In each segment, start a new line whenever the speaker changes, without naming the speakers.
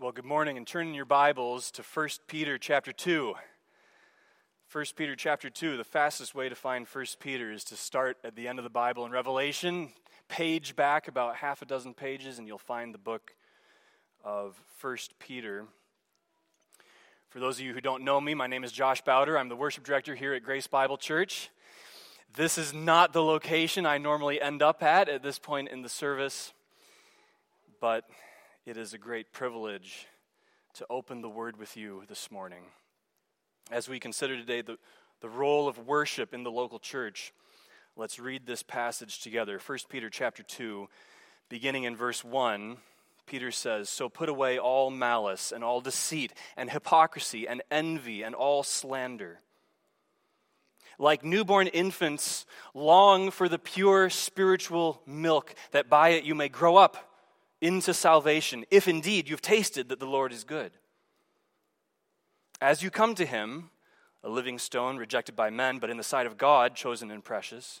Well, good morning and turn in your Bibles to 1 Peter chapter 2. 1 Peter chapter 2, the fastest way to find 1 Peter is to start at the end of the Bible in Revelation, page back about half a dozen pages, and you'll find the book of 1 Peter. For those of you who don't know me, my name is Josh Bowder. I'm the worship director here at Grace Bible Church. This is not the location I normally end up at at this point in the service, but it is a great privilege to open the Word with you this morning. As we consider today the, the role of worship in the local church, let's read this passage together. 1 Peter chapter 2, beginning in verse 1. Peter says, So put away all malice and all deceit and hypocrisy and envy and all slander. Like newborn infants, long for the pure spiritual milk, that by it you may grow up into salvation, if indeed you've tasted that the Lord is good. As you come to him, a living stone rejected by men, but in the sight of God, chosen and precious,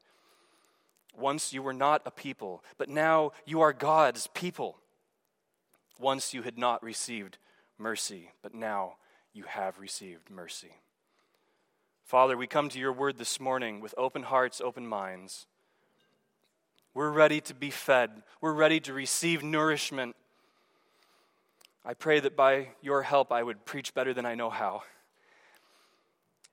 Once you were not a people, but now you are God's people. Once you had not received mercy, but now you have received mercy. Father, we come to your word this morning with open hearts, open minds. We're ready to be fed, we're ready to receive nourishment. I pray that by your help I would preach better than I know how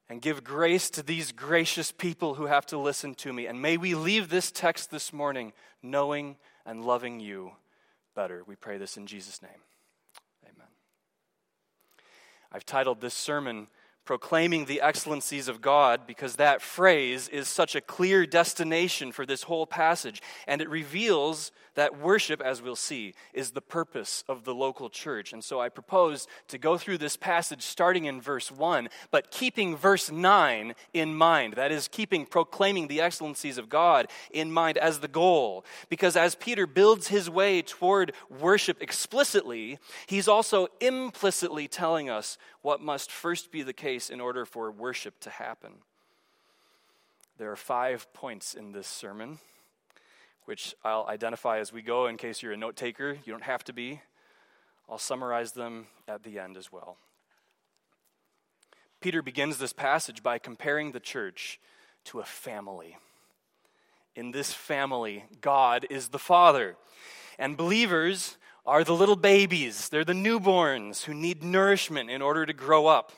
and give grace to these gracious people who have to listen to me. And may we leave this text this morning knowing and loving you better. We pray this in Jesus' name. Amen. I've titled this sermon, Proclaiming the Excellencies of God, because that phrase is such a clear destination for this whole passage. And it reveals that worship, as we'll see, is the purpose of the local church. And so I propose to go through this passage starting in verse 1, but keeping verse 9 in mind. That is, keeping proclaiming the excellencies of God in mind as the goal. Because as Peter builds his way toward worship explicitly, he's also implicitly telling us what must first be the case in order for worship to happen. There are five points in this sermon which I'll identify as we go in case you're a note taker. You don't have to be. I'll summarize them at the end as well. Peter begins this passage by comparing the church to a family. In this family, God is the Father, and believers are the little babies. They're the newborns who need nourishment in order to grow up.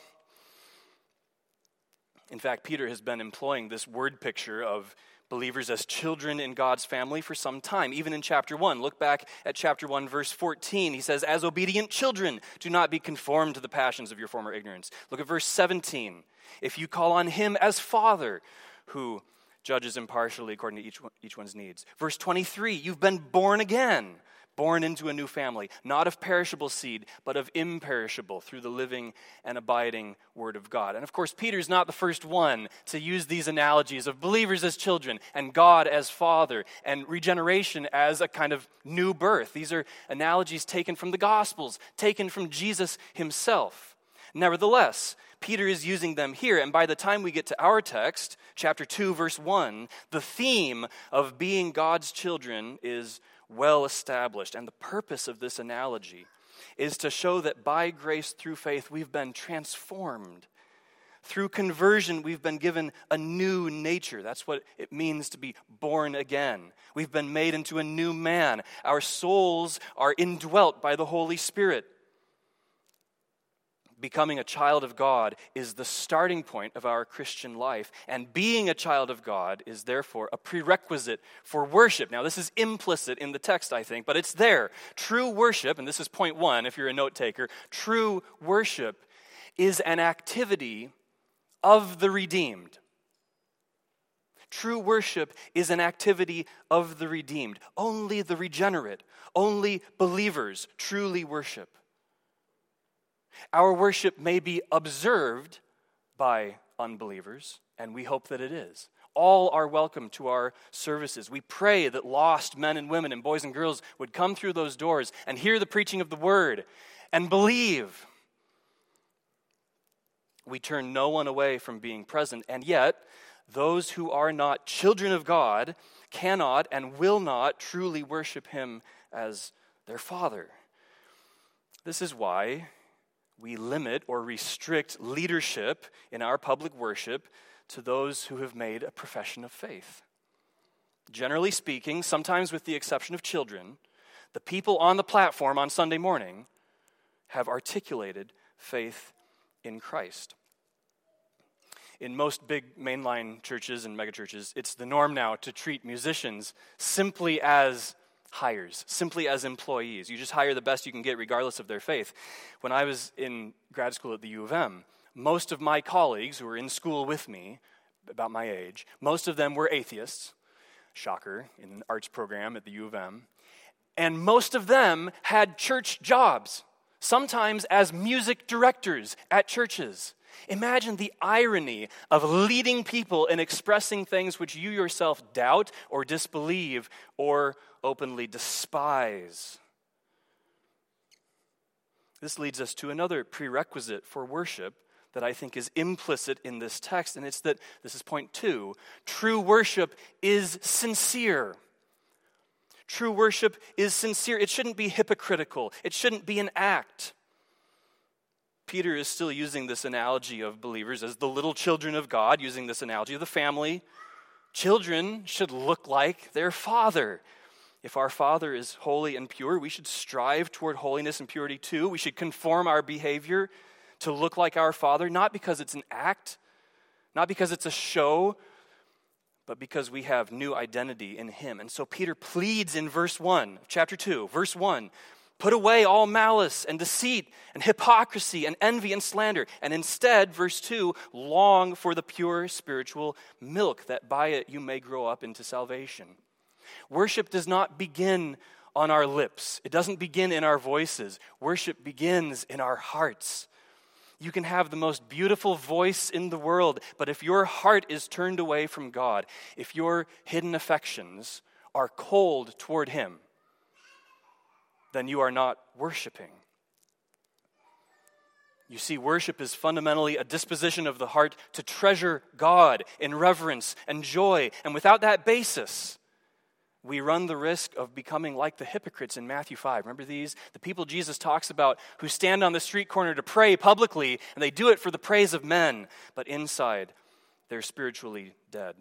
In fact, Peter has been employing this word picture of believers as children in God's family for some time, even in chapter 1. Look back at chapter 1, verse 14. He says, As obedient children, do not be conformed to the passions of your former ignorance. Look at verse 17. If you call on him as Father, who judges impartially according to each, each one's needs. Verse 23, you've been born again born into a new family, not of perishable seed, but of imperishable through the living and abiding Word of God. And of course, Peter's not the first one to use these analogies of believers as children and God as Father and regeneration as a kind of new birth. These are analogies taken from the Gospels, taken from Jesus himself. Nevertheless, Peter is using them here, and by the time we get to our text, chapter 2, verse 1, the theme of being God's children is well established. And the purpose of this analogy is to show that by grace through faith, we've been transformed. Through conversion, we've been given a new nature. That's what it means to be born again. We've been made into a new man. Our souls are indwelt by the Holy Spirit. Becoming a child of God is the starting point of our Christian life, and being a child of God is therefore a prerequisite for worship. Now, this is implicit in the text, I think, but it's there. True worship, and this is point one if you're a note taker, true worship is an activity of the redeemed. True worship is an activity of the redeemed. Only the regenerate, only believers truly worship. Our worship may be observed by unbelievers, and we hope that it is. All are welcome to our services. We pray that lost men and women and boys and girls would come through those doors and hear the preaching of the word and believe. We turn no one away from being present, and yet, those who are not children of God cannot and will not truly worship Him as their Father. This is why we limit or restrict leadership in our public worship to those who have made a profession of faith. Generally speaking, sometimes with the exception of children, the people on the platform on Sunday morning have articulated faith in Christ. In most big mainline churches and megachurches, it's the norm now to treat musicians simply as hires, simply as employees. You just hire the best you can get, regardless of their faith. When I was in grad school at the U of M, most of my colleagues who were in school with me, about my age, most of them were atheists. Shocker, in an arts program at the U of M. And most of them had church jobs, sometimes as music directors at churches. Imagine the irony of leading people in expressing things which you yourself doubt or disbelieve or openly despise. This leads us to another prerequisite for worship that I think is implicit in this text, and it's that this is point two true worship is sincere. True worship is sincere. It shouldn't be hypocritical, it shouldn't be an act. Peter is still using this analogy of believers as the little children of God, using this analogy of the family. Children should look like their father. If our Father is holy and pure, we should strive toward holiness and purity too. We should conform our behavior to look like our Father, not because it's an act, not because it's a show, but because we have new identity in Him. And so Peter pleads in verse 1, chapter 2, verse 1 Put away all malice and deceit and hypocrisy and envy and slander, and instead, verse 2, long for the pure spiritual milk, that by it you may grow up into salvation. Worship does not begin on our lips, it doesn't begin in our voices. Worship begins in our hearts. You can have the most beautiful voice in the world, but if your heart is turned away from God, if your hidden affections are cold toward Him, then you are not worshiping. You see, worship is fundamentally a disposition of the heart to treasure God in reverence and joy. And without that basis, we run the risk of becoming like the hypocrites in Matthew 5. Remember these? The people Jesus talks about who stand on the street corner to pray publicly, and they do it for the praise of men, but inside they're spiritually dead.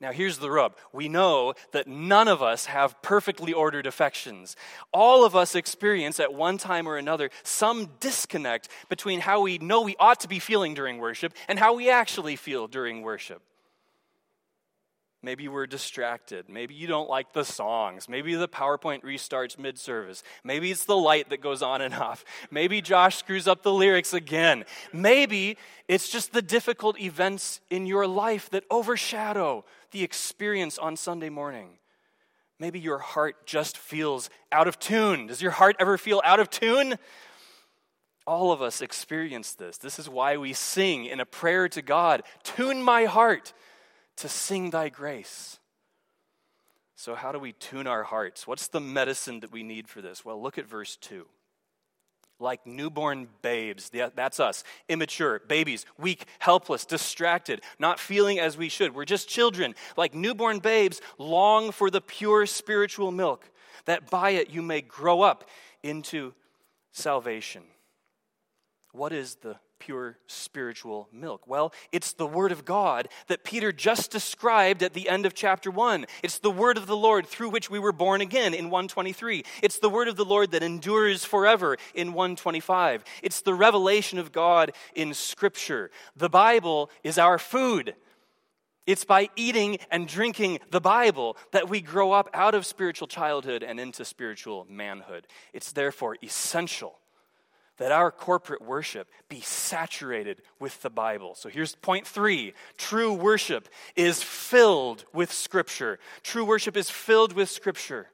Now, here's the rub. We know that none of us have perfectly ordered affections. All of us experience at one time or another some disconnect between how we know we ought to be feeling during worship and how we actually feel during worship. Maybe we're distracted. Maybe you don't like the songs. Maybe the PowerPoint restarts mid service. Maybe it's the light that goes on and off. Maybe Josh screws up the lyrics again. Maybe it's just the difficult events in your life that overshadow the experience on Sunday morning. Maybe your heart just feels out of tune. Does your heart ever feel out of tune? All of us experience this. This is why we sing in a prayer to God Tune my heart to sing thy grace. So, how do we tune our hearts? What's the medicine that we need for this? Well, look at verse 2. Like newborn babes, that's us, immature, babies, weak, helpless, distracted, not feeling as we should. We're just children. Like newborn babes, long for the pure spiritual milk, that by it you may grow up into salvation. What is the pure spiritual milk? Well, it's the Word of God that Peter just described at the end of chapter 1. It's the Word of the Lord through which we were born again in 123. It's the Word of the Lord that endures forever in 125. It's the revelation of God in Scripture. The Bible is our food. It's by eating and drinking the Bible that we grow up out of spiritual childhood and into spiritual manhood. It's therefore essential that our corporate worship be saturated with the Bible. So here's point three true worship is filled with Scripture. True worship is filled with Scripture.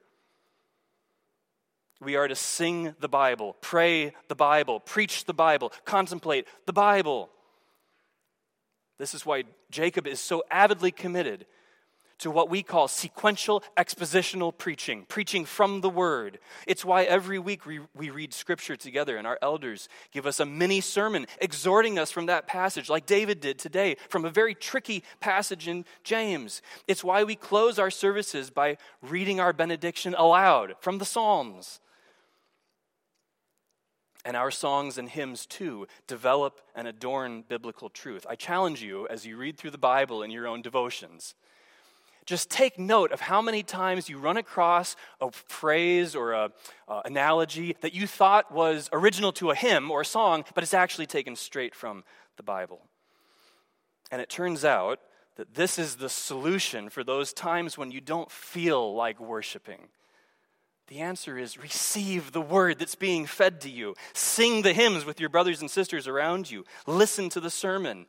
We are to sing the Bible, pray the Bible, preach the Bible, contemplate the Bible. This is why Jacob is so avidly committed to what we call sequential expositional preaching, preaching from the Word. It's why every week we, we read Scripture together and our elders give us a mini sermon exhorting us from that passage, like David did today, from a very tricky passage in James. It's why we close our services by reading our benediction aloud from the Psalms. And our songs and hymns, too, develop and adorn biblical truth. I challenge you as you read through the Bible in your own devotions just take note of how many times you run across a phrase or a uh, analogy that you thought was original to a hymn or a song, but it's actually taken straight from the Bible. And it turns out that this is the solution for those times when you don't feel like worshiping. The answer is receive the word that's being fed to you. Sing the hymns with your brothers and sisters around you. Listen to the sermon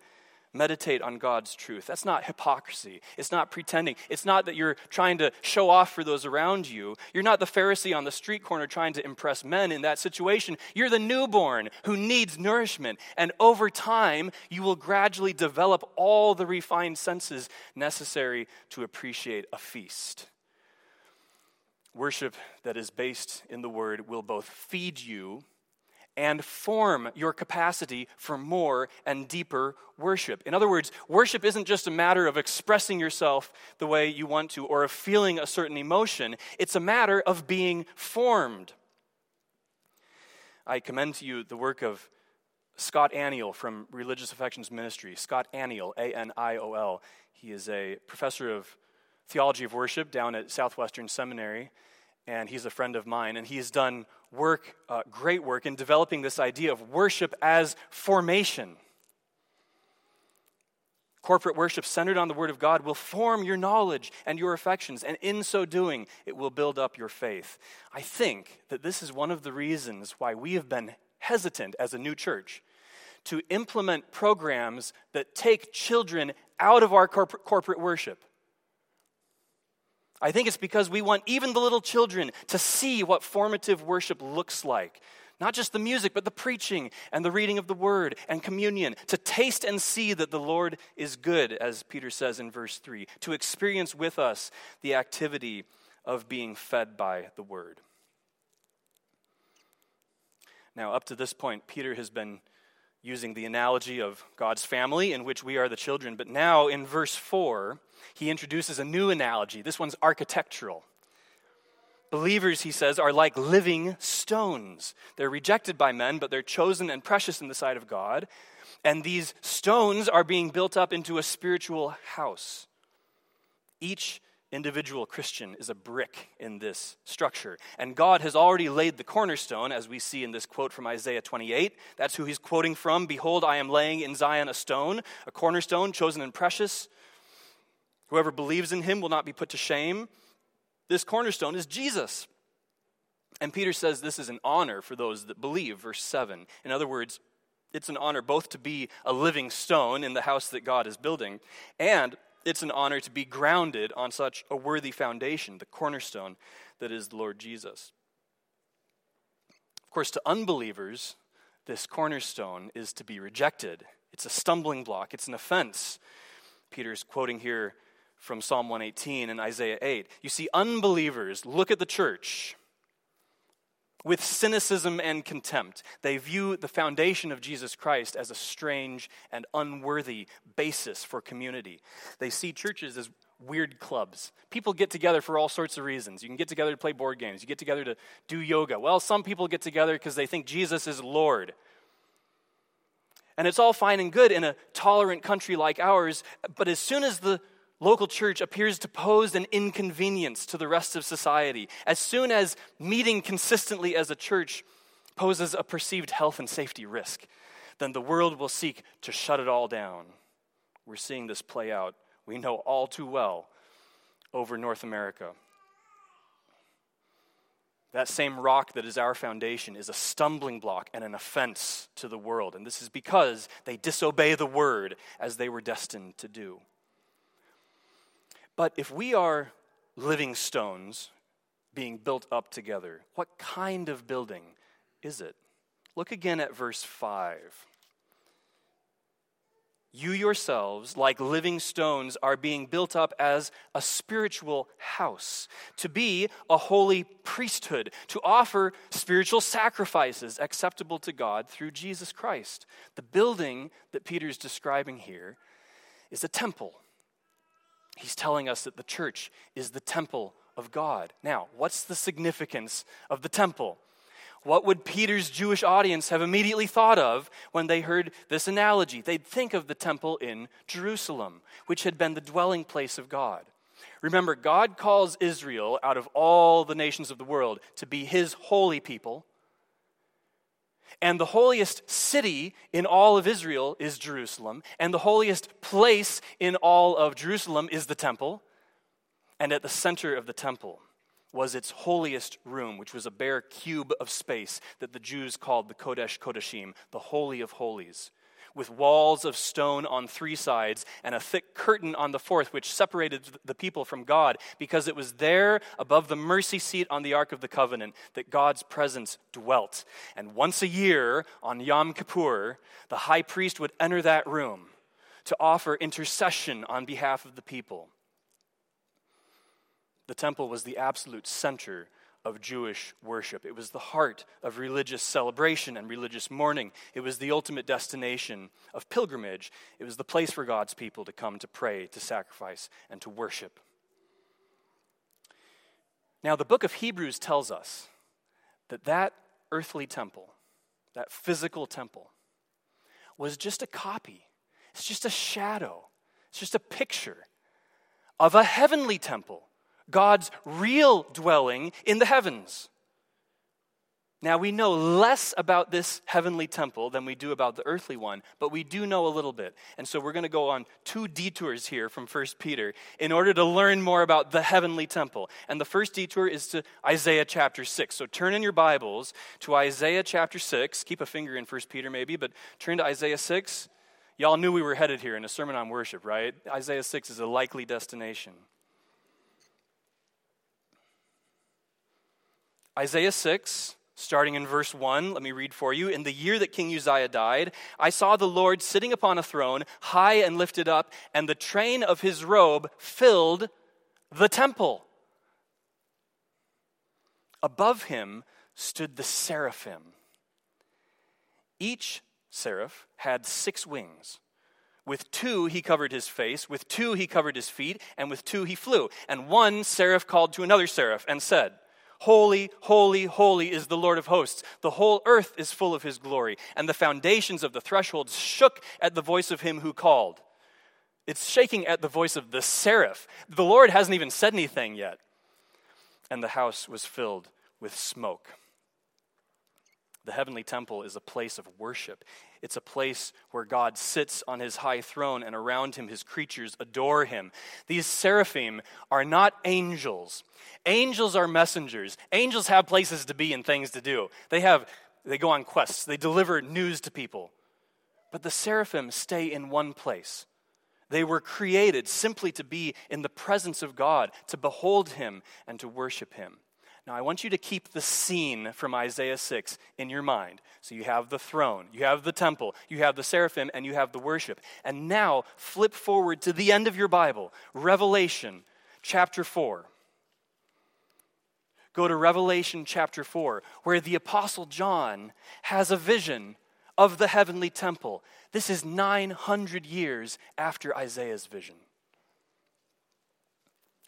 meditate on God's truth. That's not hypocrisy. It's not pretending. It's not that you're trying to show off for those around you. You're not the Pharisee on the street corner trying to impress men in that situation. You're the newborn who needs nourishment. And over time, you will gradually develop all the refined senses necessary to appreciate a feast. Worship that is based in the Word will both feed you and form your capacity for more and deeper worship. In other words, worship isn't just a matter of expressing yourself the way you want to or of feeling a certain emotion, it's a matter of being formed. I commend to you the work of Scott Aniol from Religious Affections Ministry. Scott Aniol, A N I O L. He is a professor of theology of worship down at Southwestern Seminary and he's a friend of mine, and he's done work, uh, great work, in developing this idea of worship as formation. Corporate worship centered on the Word of God will form your knowledge and your affections, and in so doing, it will build up your faith. I think that this is one of the reasons why we have been hesitant as a new church to implement programs that take children out of our corporate, corporate worship. I think it's because we want even the little children to see what formative worship looks like. Not just the music, but the preaching and the reading of the word and communion. To taste and see that the Lord is good, as Peter says in verse 3. To experience with us the activity of being fed by the word. Now, up to this point, Peter has been using the analogy of God's family, in which we are the children. But now, in verse 4, he introduces a new analogy. This one's architectural. Believers, he says, are like living stones. They're rejected by men, but they're chosen and precious in the sight of God. And these stones are being built up into a spiritual house. Each individual Christian is a brick in this structure. And God has already laid the cornerstone, as we see in this quote from Isaiah 28. That's who he's quoting from. Behold, I am laying in Zion a stone, a cornerstone chosen and precious. Whoever believes in him will not be put to shame. This cornerstone is Jesus. And Peter says this is an honor for those that believe, verse 7. In other words, it's an honor both to be a living stone in the house that God is building and it's an honor to be grounded on such a worthy foundation, the cornerstone that is the Lord Jesus. Of course, to unbelievers, this cornerstone is to be rejected. It's a stumbling block, it's an offense. Peter's quoting here from Psalm 118 and Isaiah 8. You see, unbelievers look at the church with cynicism and contempt. They view the foundation of Jesus Christ as a strange and unworthy basis for community. They see churches as weird clubs. People get together for all sorts of reasons. You can get together to play board games, you get together to do yoga. Well, some people get together because they think Jesus is Lord. And it's all fine and good in a tolerant country like ours, but as soon as the local church appears to pose an inconvenience to the rest of society, as soon as meeting consistently as a church poses a perceived health and safety risk, then the world will seek to shut it all down. We're seeing this play out, we know all too well, over North America. That same rock that is our foundation is a stumbling block and an offense to the world. And this is because they disobey the word as they were destined to do. But if we are living stones being built up together, what kind of building is it? Look again at verse 5. You yourselves, like living stones, are being built up as a spiritual house, to be a holy priesthood, to offer spiritual sacrifices acceptable to God through Jesus Christ. The building that Peter's describing here is a temple. He's telling us that the church is the temple of God. Now, what's the significance of the temple? What would Peter's Jewish audience have immediately thought of when they heard this analogy? They'd think of the temple in Jerusalem, which had been the dwelling place of God. Remember, God calls Israel out of all the nations of the world to be his holy people. And the holiest city in all of Israel is Jerusalem. And the holiest place in all of Jerusalem is the temple. And at the center of the temple was its holiest room, which was a bare cube of space that the Jews called the Kodesh Kodashim, the Holy of Holies, with walls of stone on three sides and a thick curtain on the fourth, which separated the people from God, because it was there above the mercy seat on the Ark of the Covenant that God's presence dwelt. And once a year, on Yom Kippur, the high priest would enter that room to offer intercession on behalf of the people. The temple was the absolute center of Jewish worship. It was the heart of religious celebration and religious mourning. It was the ultimate destination of pilgrimage. It was the place for God's people to come to pray, to sacrifice, and to worship. Now, the book of Hebrews tells us that that earthly temple, that physical temple, was just a copy, it's just a shadow, it's just a picture of a heavenly temple God's real dwelling in the heavens. Now, we know less about this heavenly temple than we do about the earthly one, but we do know a little bit. And so we're going to go on two detours here from 1 Peter in order to learn more about the heavenly temple. And the first detour is to Isaiah chapter 6. So turn in your Bibles to Isaiah chapter 6. Keep a finger in 1 Peter maybe, but turn to Isaiah 6. Y'all knew we were headed here in a sermon on worship, right? Isaiah 6 is a likely destination. Isaiah 6, starting in verse 1, let me read for you. In the year that King Uzziah died, I saw the Lord sitting upon a throne, high and lifted up, and the train of his robe filled the temple. Above him stood the seraphim. Each seraph had six wings. With two he covered his face, with two he covered his feet, and with two he flew. And one seraph called to another seraph and said, Holy, holy, holy is the Lord of hosts. The whole earth is full of his glory. And the foundations of the thresholds shook at the voice of him who called. It's shaking at the voice of the seraph. The Lord hasn't even said anything yet. And the house was filled with smoke. The heavenly temple is a place of worship. It's a place where God sits on his high throne, and around him his creatures adore him. These seraphim are not angels. Angels are messengers. Angels have places to be and things to do. They have they go on quests. They deliver news to people. But the seraphim stay in one place. They were created simply to be in the presence of God, to behold him and to worship him. Now, I want you to keep the scene from Isaiah 6 in your mind. So you have the throne, you have the temple, you have the seraphim, and you have the worship. And now flip forward to the end of your Bible, Revelation chapter 4. Go to Revelation chapter 4, where the Apostle John has a vision of the heavenly temple. This is 900 years after Isaiah's vision.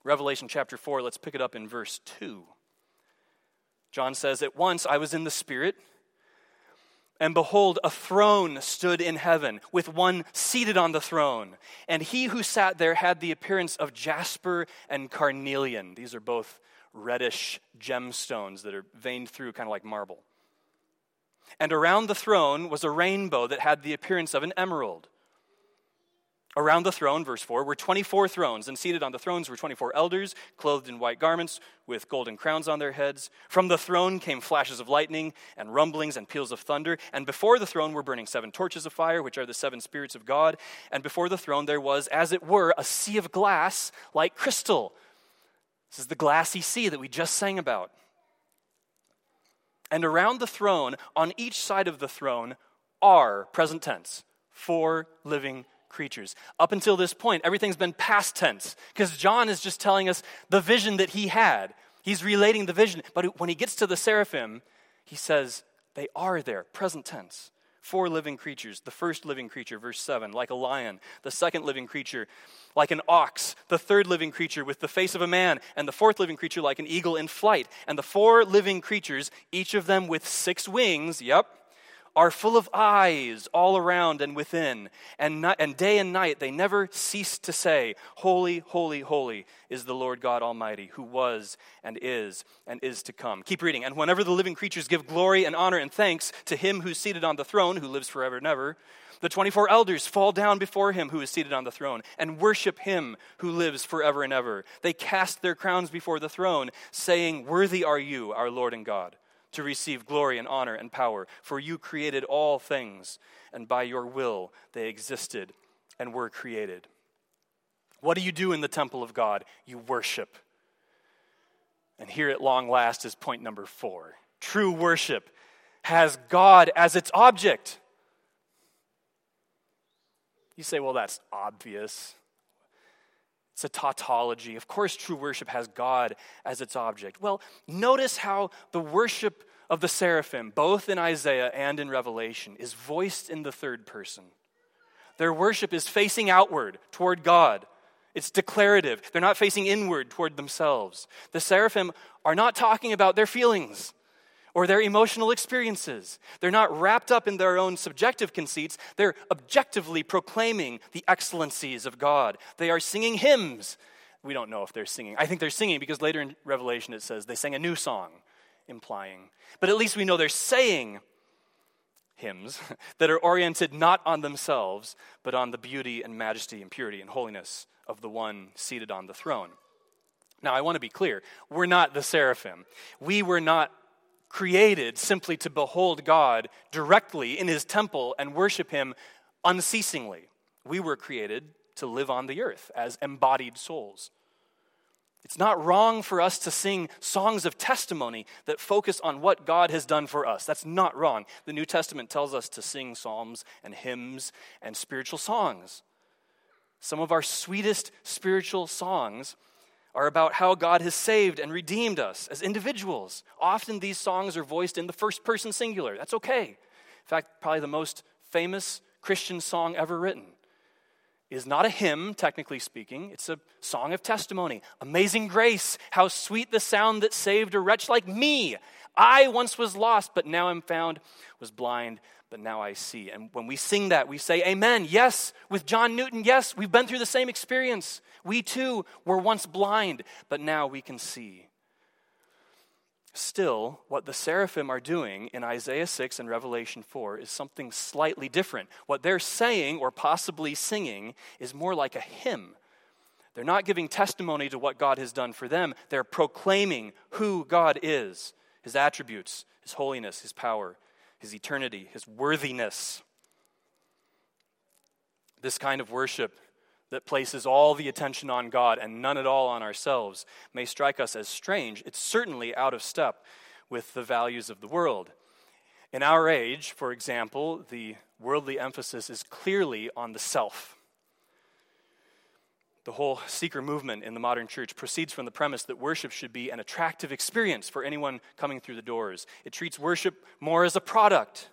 Revelation chapter 4, let's pick it up in verse 2. John says, At once I was in the Spirit, And behold, a throne stood in heaven, with one seated on the throne. And he who sat there had the appearance of jasper and carnelian. These are both reddish gemstones that are veined through, kind of like marble. And around the throne was a rainbow that had the appearance of an emerald. Around the throne, verse 4, were 24 thrones, and seated on the thrones were 24 elders, clothed in white garments, with golden crowns on their heads. From the throne came flashes of lightning, and rumblings, and peals of thunder. And before the throne were burning seven torches of fire, which are the seven spirits of God. And before the throne there was, as it were, a sea of glass like crystal. This is the glassy sea that we just sang about. And around the throne, on each side of the throne, are, present tense, four living creatures. Up until this point, everything's been past tense because John is just telling us the vision that he had. He's relating the vision. But when he gets to the seraphim, he says, they are there, present tense. Four living creatures. The first living creature, verse 7, like a lion. The second living creature, like an ox. The third living creature, with the face of a man. And the fourth living creature, like an eagle in flight. And the four living creatures, each of them with six wings, yep, are full of eyes all around and within. And, not, and day and night they never cease to say, Holy, holy, holy is the Lord God Almighty, who was and is and is to come. Keep reading. And whenever the living creatures give glory and honor and thanks to him who's seated on the throne, who lives forever and ever, the 24 elders fall down before him who is seated on the throne and worship him who lives forever and ever. They cast their crowns before the throne, saying, Worthy are you, our Lord and God to receive glory and honor and power. For you created all things, and by your will they existed and were created. What do you do in the temple of God? You worship. And here at long last is point number four true worship has God as its object. You say, well, that's obvious. It's a tautology. Of course, true worship has God as its object. Well, notice how the worship of the seraphim, both in Isaiah and in Revelation, is voiced in the third person. Their worship is facing outward toward God. It's declarative. They're not facing inward toward themselves. The seraphim are not talking about their feelings or their emotional experiences. They're not wrapped up in their own subjective conceits. They're objectively proclaiming the excellencies of God. They are singing hymns. We don't know if they're singing. I think they're singing because later in Revelation it says they sang a new song, implying. But at least we know they're saying hymns that are oriented not on themselves, but on the beauty and majesty and purity and holiness of the one seated on the throne. Now, I want to be clear. We're not the seraphim. We were not created simply to behold God directly in his temple and worship him unceasingly. We were created to live on the earth as embodied souls. It's not wrong for us to sing songs of testimony that focus on what God has done for us. That's not wrong. The New Testament tells us to sing psalms and hymns and spiritual songs. Some of our sweetest spiritual songs are about how God has saved and redeemed us as individuals. Often these songs are voiced in the first person singular. That's okay. In fact, probably the most famous Christian song ever written is not a hymn, technically speaking. It's a song of testimony. Amazing grace, how sweet the sound that saved a wretch like me. I once was lost, but now I'm found, was blind, but now I see. And when we sing that, we say, Amen. Yes, with John Newton, yes, we've been through the same experience. We too were once blind, but now we can see. Still, what the seraphim are doing in Isaiah 6 and Revelation 4 is something slightly different. What they're saying or possibly singing is more like a hymn. They're not giving testimony to what God has done for them, they're proclaiming who God is, his attributes, his holiness, his power, his eternity, his worthiness. This kind of worship that places all the attention on God and none at all on ourselves may strike us as strange, it's certainly out of step with the values of the world. In our age, for example, the worldly emphasis is clearly on the self. The whole seeker movement in the modern church proceeds from the premise that worship should be an attractive experience for anyone coming through the doors. It treats worship more as a product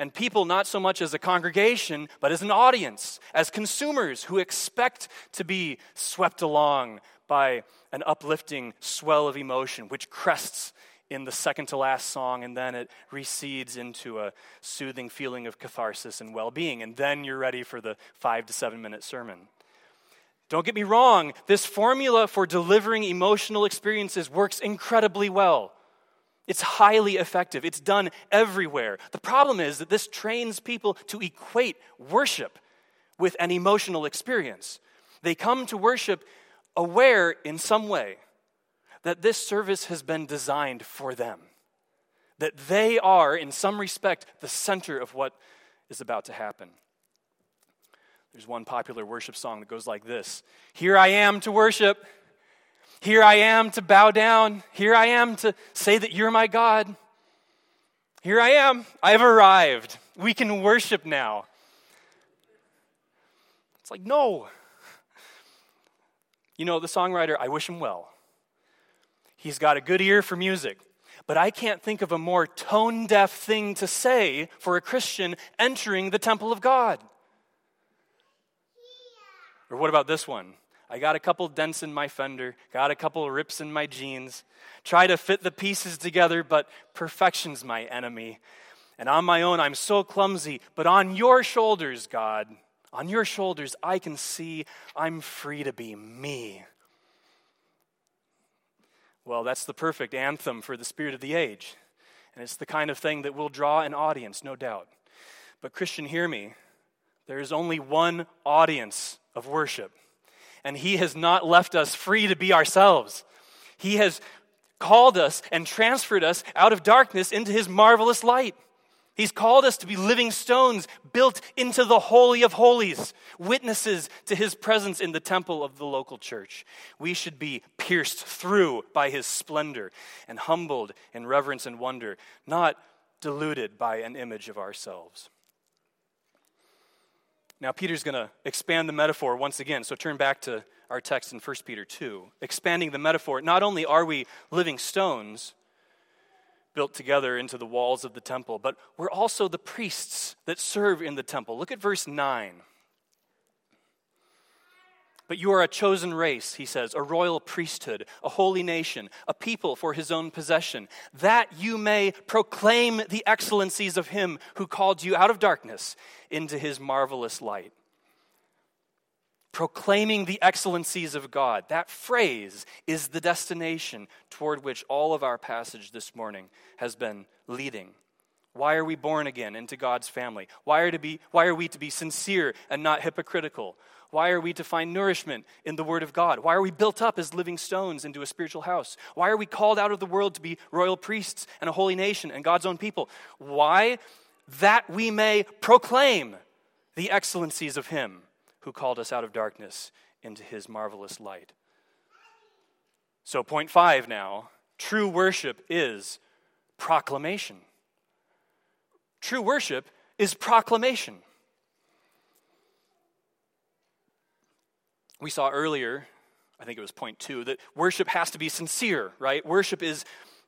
and people not so much as a congregation, but as an audience, as consumers who expect to be swept along by an uplifting swell of emotion, which crests in the second to last song, and then it recedes into a soothing feeling of catharsis and well being. And then you're ready for the five to seven minute sermon. Don't get me wrong, this formula for delivering emotional experiences works incredibly well. It's highly effective. It's done everywhere. The problem is that this trains people to equate worship with an emotional experience. They come to worship aware in some way that this service has been designed for them, that they are, in some respect, the center of what is about to happen. There's one popular worship song that goes like this Here I am to worship. Here I am to bow down. Here I am to say that you're my God. Here I am. I have arrived. We can worship now. It's like, no. You know, the songwriter, I wish him well. He's got a good ear for music. But I can't think of a more tone deaf thing to say for a Christian entering the temple of God. Or what about this one? I got a couple dents in my fender, got a couple rips in my jeans. Try to fit the pieces together, but perfection's my enemy. And on my own, I'm so clumsy. But on your shoulders, God, on your shoulders, I can see I'm free to be me. Well, that's the perfect anthem for the spirit of the age. And it's the kind of thing that will draw an audience, no doubt. But, Christian, hear me. There is only one audience of worship and He has not left us free to be ourselves. He has called us and transferred us out of darkness into His marvelous light. He's called us to be living stones built into the Holy of Holies, witnesses to His presence in the temple of the local church. We should be pierced through by His splendor and humbled in reverence and wonder, not deluded by an image of ourselves. Now, Peter's going to expand the metaphor once again. So turn back to our text in 1 Peter 2. Expanding the metaphor, not only are we living stones built together into the walls of the temple, but we're also the priests that serve in the temple. Look at verse 9. But you are a chosen race, he says, a royal priesthood, a holy nation, a people for his own possession, that you may proclaim the excellencies of him who called you out of darkness into his marvelous light. Proclaiming the excellencies of God. That phrase is the destination toward which all of our passage this morning has been leading. Why are we born again into God's family? Why are, to be, why are we to be sincere and not hypocritical? Why are we to find nourishment in the Word of God? Why are we built up as living stones into a spiritual house? Why are we called out of the world to be royal priests and a holy nation and God's own people? Why? That we may proclaim the excellencies of Him who called us out of darkness into His marvelous light. So, point five now true worship is proclamation. True worship is proclamation. We saw earlier, I think it was point two, that worship has to be sincere, right? Worship is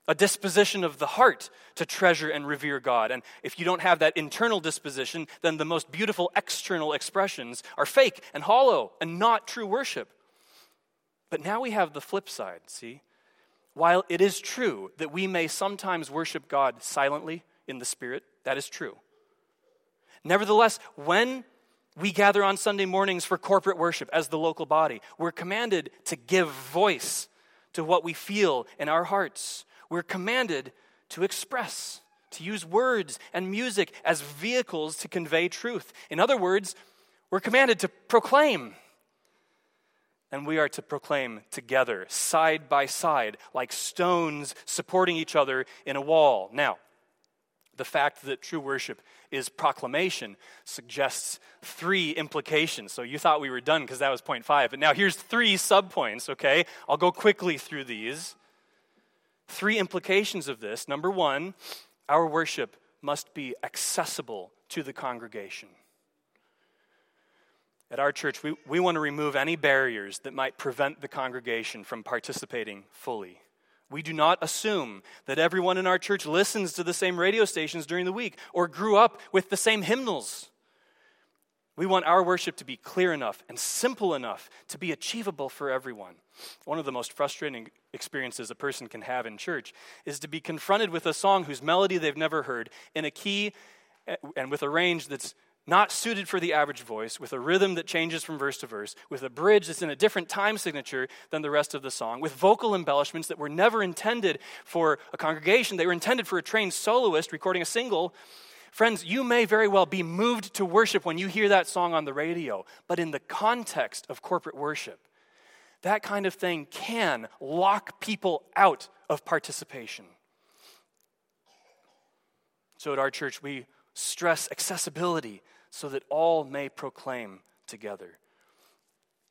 a disposition of the heart to treasure and revere God. And if you don't have that internal disposition, then the most beautiful external expressions are fake and hollow and not true worship. But now we have the flip side, see? While it is true that we may sometimes worship God silently in the Spirit, that is true. Nevertheless, when we gather on Sunday mornings for corporate worship as the local body, we're commanded to give voice to what we feel in our hearts. We're commanded to express, to use words and music as vehicles to convey truth. In other words, we're commanded to proclaim. And we are to proclaim together, side by side, like stones supporting each other in a wall. Now, the fact that true worship is proclamation suggests three implications. So you thought we were done because that was point five, but now here's three subpoints, okay? I'll go quickly through these. Three implications of this. Number one, our worship must be accessible to the congregation. At our church, we, we want to remove any barriers that might prevent the congregation from participating fully. We do not assume that everyone in our church listens to the same radio stations during the week or grew up with the same hymnals. We want our worship to be clear enough and simple enough to be achievable for everyone. One of the most frustrating experiences a person can have in church is to be confronted with a song whose melody they've never heard in a key eh, and with a range that's not suited for the average voice, with a rhythm that changes from verse to verse, with a bridge that's in a different time signature than the rest of the song, with vocal embellishments that were never intended for a congregation, they were intended for a trained soloist recording a single. Friends, you may very well be moved to worship when you hear that song on the radio, but in the context of corporate worship, that kind of thing can lock people out of participation. So at our church, we stress accessibility so that all may proclaim together.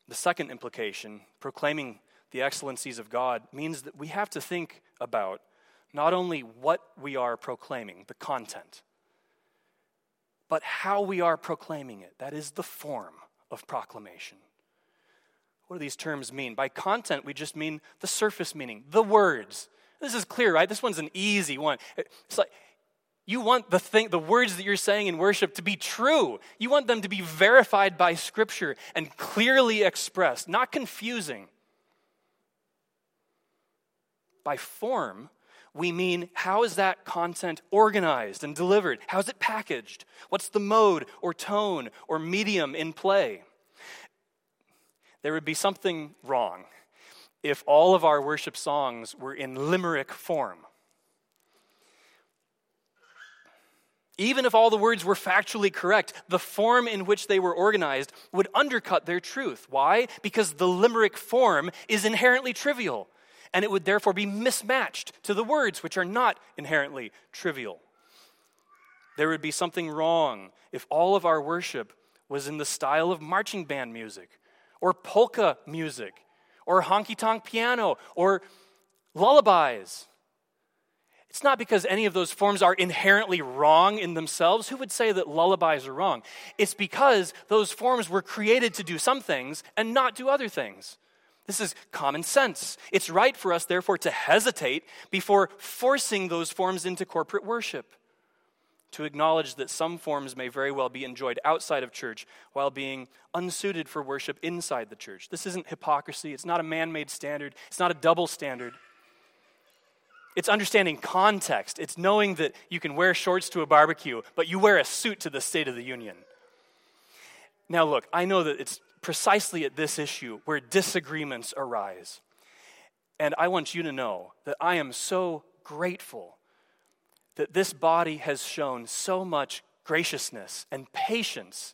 The second implication, proclaiming the excellencies of God, means that we have to think about not only what we are proclaiming, the content, but how we are proclaiming it. That is the form of proclamation. What do these terms mean? By content, we just mean the surface meaning, the words. This is clear, right? This one's an easy one. It's like you want the thing, the words that you're saying in worship to be true. You want them to be verified by Scripture and clearly expressed, not confusing. By form, we mean how is that content organized and delivered? How is it packaged? What's the mode or tone or medium in play? There would be something wrong if all of our worship songs were in limerick form. Even if all the words were factually correct, the form in which they were organized would undercut their truth. Why? Because the limerick form is inherently trivial, and it would therefore be mismatched to the words, which are not inherently trivial. There would be something wrong if all of our worship was in the style of marching band music, or polka music, or honky tonk piano, or lullabies. It's not because any of those forms are inherently wrong in themselves. Who would say that lullabies are wrong? It's because those forms were created to do some things and not do other things. This is common sense. It's right for us, therefore, to hesitate before forcing those forms into corporate worship. To acknowledge that some forms may very well be enjoyed outside of church while being unsuited for worship inside the church. This isn't hypocrisy. It's not a man made standard. It's not a double standard. It's understanding context. It's knowing that you can wear shorts to a barbecue, but you wear a suit to the State of the Union. Now, look, I know that it's precisely at this issue where disagreements arise. And I want you to know that I am so grateful that this body has shown so much graciousness and patience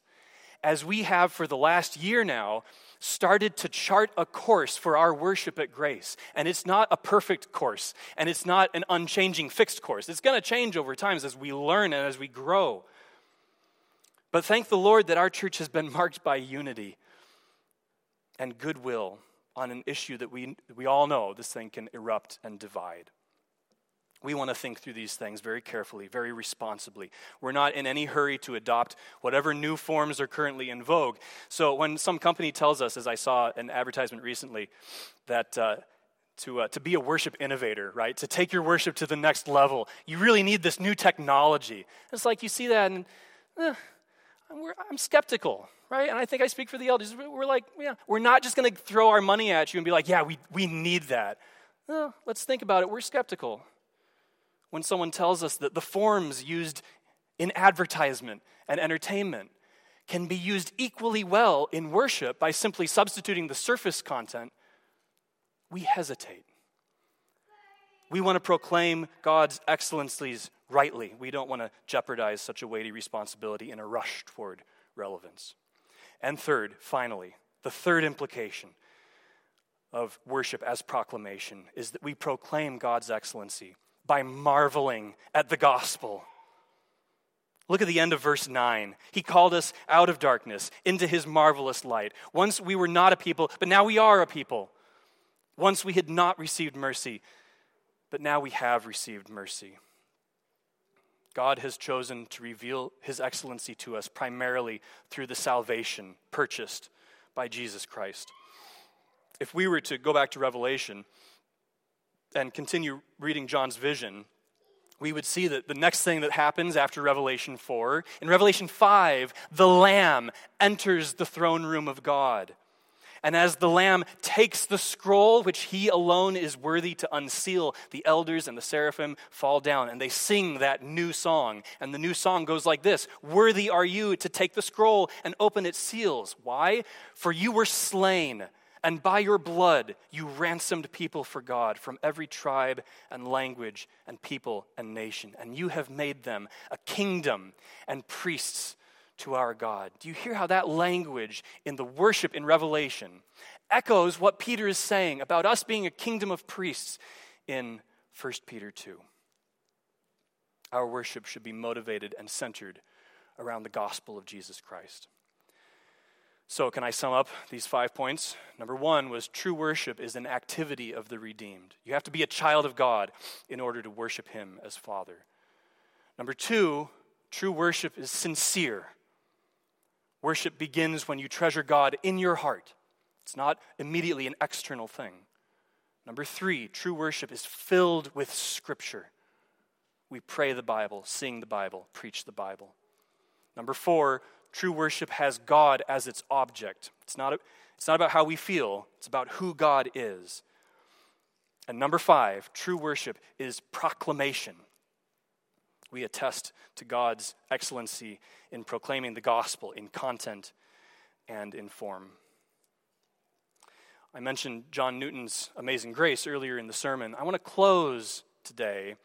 as we have for the last year now started to chart a course for our worship at Grace. And it's not a perfect course, and it's not an unchanging fixed course. It's going to change over time as we learn and as we grow. But thank the Lord that our church has been marked by unity and goodwill on an issue that we, we all know this thing can erupt and divide. We want to think through these things very carefully, very responsibly. We're not in any hurry to adopt whatever new forms are currently in vogue. So, when some company tells us, as I saw an advertisement recently, that uh, to, uh, to be a worship innovator, right, to take your worship to the next level, you really need this new technology. It's like you see that, and eh, I'm, skeptical, right? And I think I speak for the elders. We're like, yeah, we're not just going to throw our money at you and be like, yeah, we, we need that. Let's think about it. We're skeptical when someone tells us that the forms used in advertisement and entertainment can be used equally well in worship by simply substituting the surface content, we hesitate. We want to proclaim God's excellencies rightly. We don't want to jeopardize such a weighty responsibility in a rush toward relevance. And third, finally, the third implication of worship as proclamation is that we proclaim God's excellency by marveling at the gospel. Look at the end of verse 9. He called us out of darkness into his marvelous light. Once we were not a people, but now we are a people. Once we had not received mercy, but now we have received mercy. God has chosen to reveal his excellency to us primarily through the salvation purchased by Jesus Christ. If we were to go back to Revelation, and continue reading John's vision, we would see that the next thing that happens after Revelation 4, in Revelation 5, the Lamb enters the throne room of God. And as the Lamb takes the scroll, which he alone is worthy to unseal, the elders and the seraphim fall down and they sing that new song. And the new song goes like this Worthy are you to take the scroll and open its seals. Why? For you were slain and by your blood you ransomed people for God from every tribe and language and people and nation. And you have made them a kingdom and priests to our God. Do you hear how that language in the worship in Revelation echoes what Peter is saying about us being a kingdom of priests in 1 Peter 2? Our worship should be motivated and centered around the gospel of Jesus Christ. So, can I sum up these five points? Number one was true worship is an activity of the redeemed. You have to be a child of God in order to worship Him as Father. Number two, true worship is sincere. Worship begins when you treasure God in your heart, it's not immediately an external thing. Number three, true worship is filled with Scripture. We pray the Bible, sing the Bible, preach the Bible. Number four, True worship has God as its object. It's not, it's not about how we feel, it's about who God is. And number five, true worship is proclamation. We attest to God's excellency in proclaiming the gospel in content and in form. I mentioned John Newton's Amazing Grace earlier in the sermon. I want to close today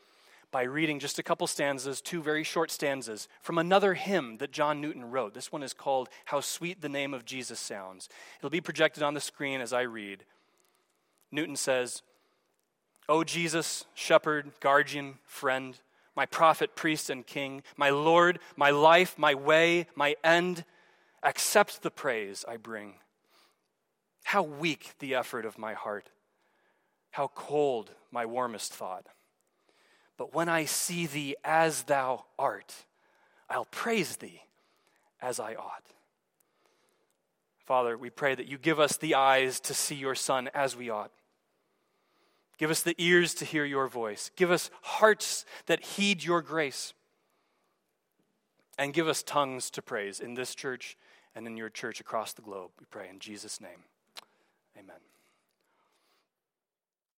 by reading just a couple stanzas, two very short stanzas, from another hymn that John Newton wrote. This one is called How Sweet the Name of Jesus Sounds. It'll be projected on the screen as I read. Newton says, O Jesus, shepherd, guardian, friend, my prophet, priest, and king, my Lord, my life, my way, my end, accept the praise I bring. How weak the effort of my heart, how cold my warmest thought. But when I see thee as thou art, I'll praise thee as I ought. Father, we pray that you give us the eyes to see your Son as we ought. Give us the ears to hear your voice. Give us hearts that heed your grace. And give us tongues to praise in this church and in your church across the globe. We pray in Jesus' name.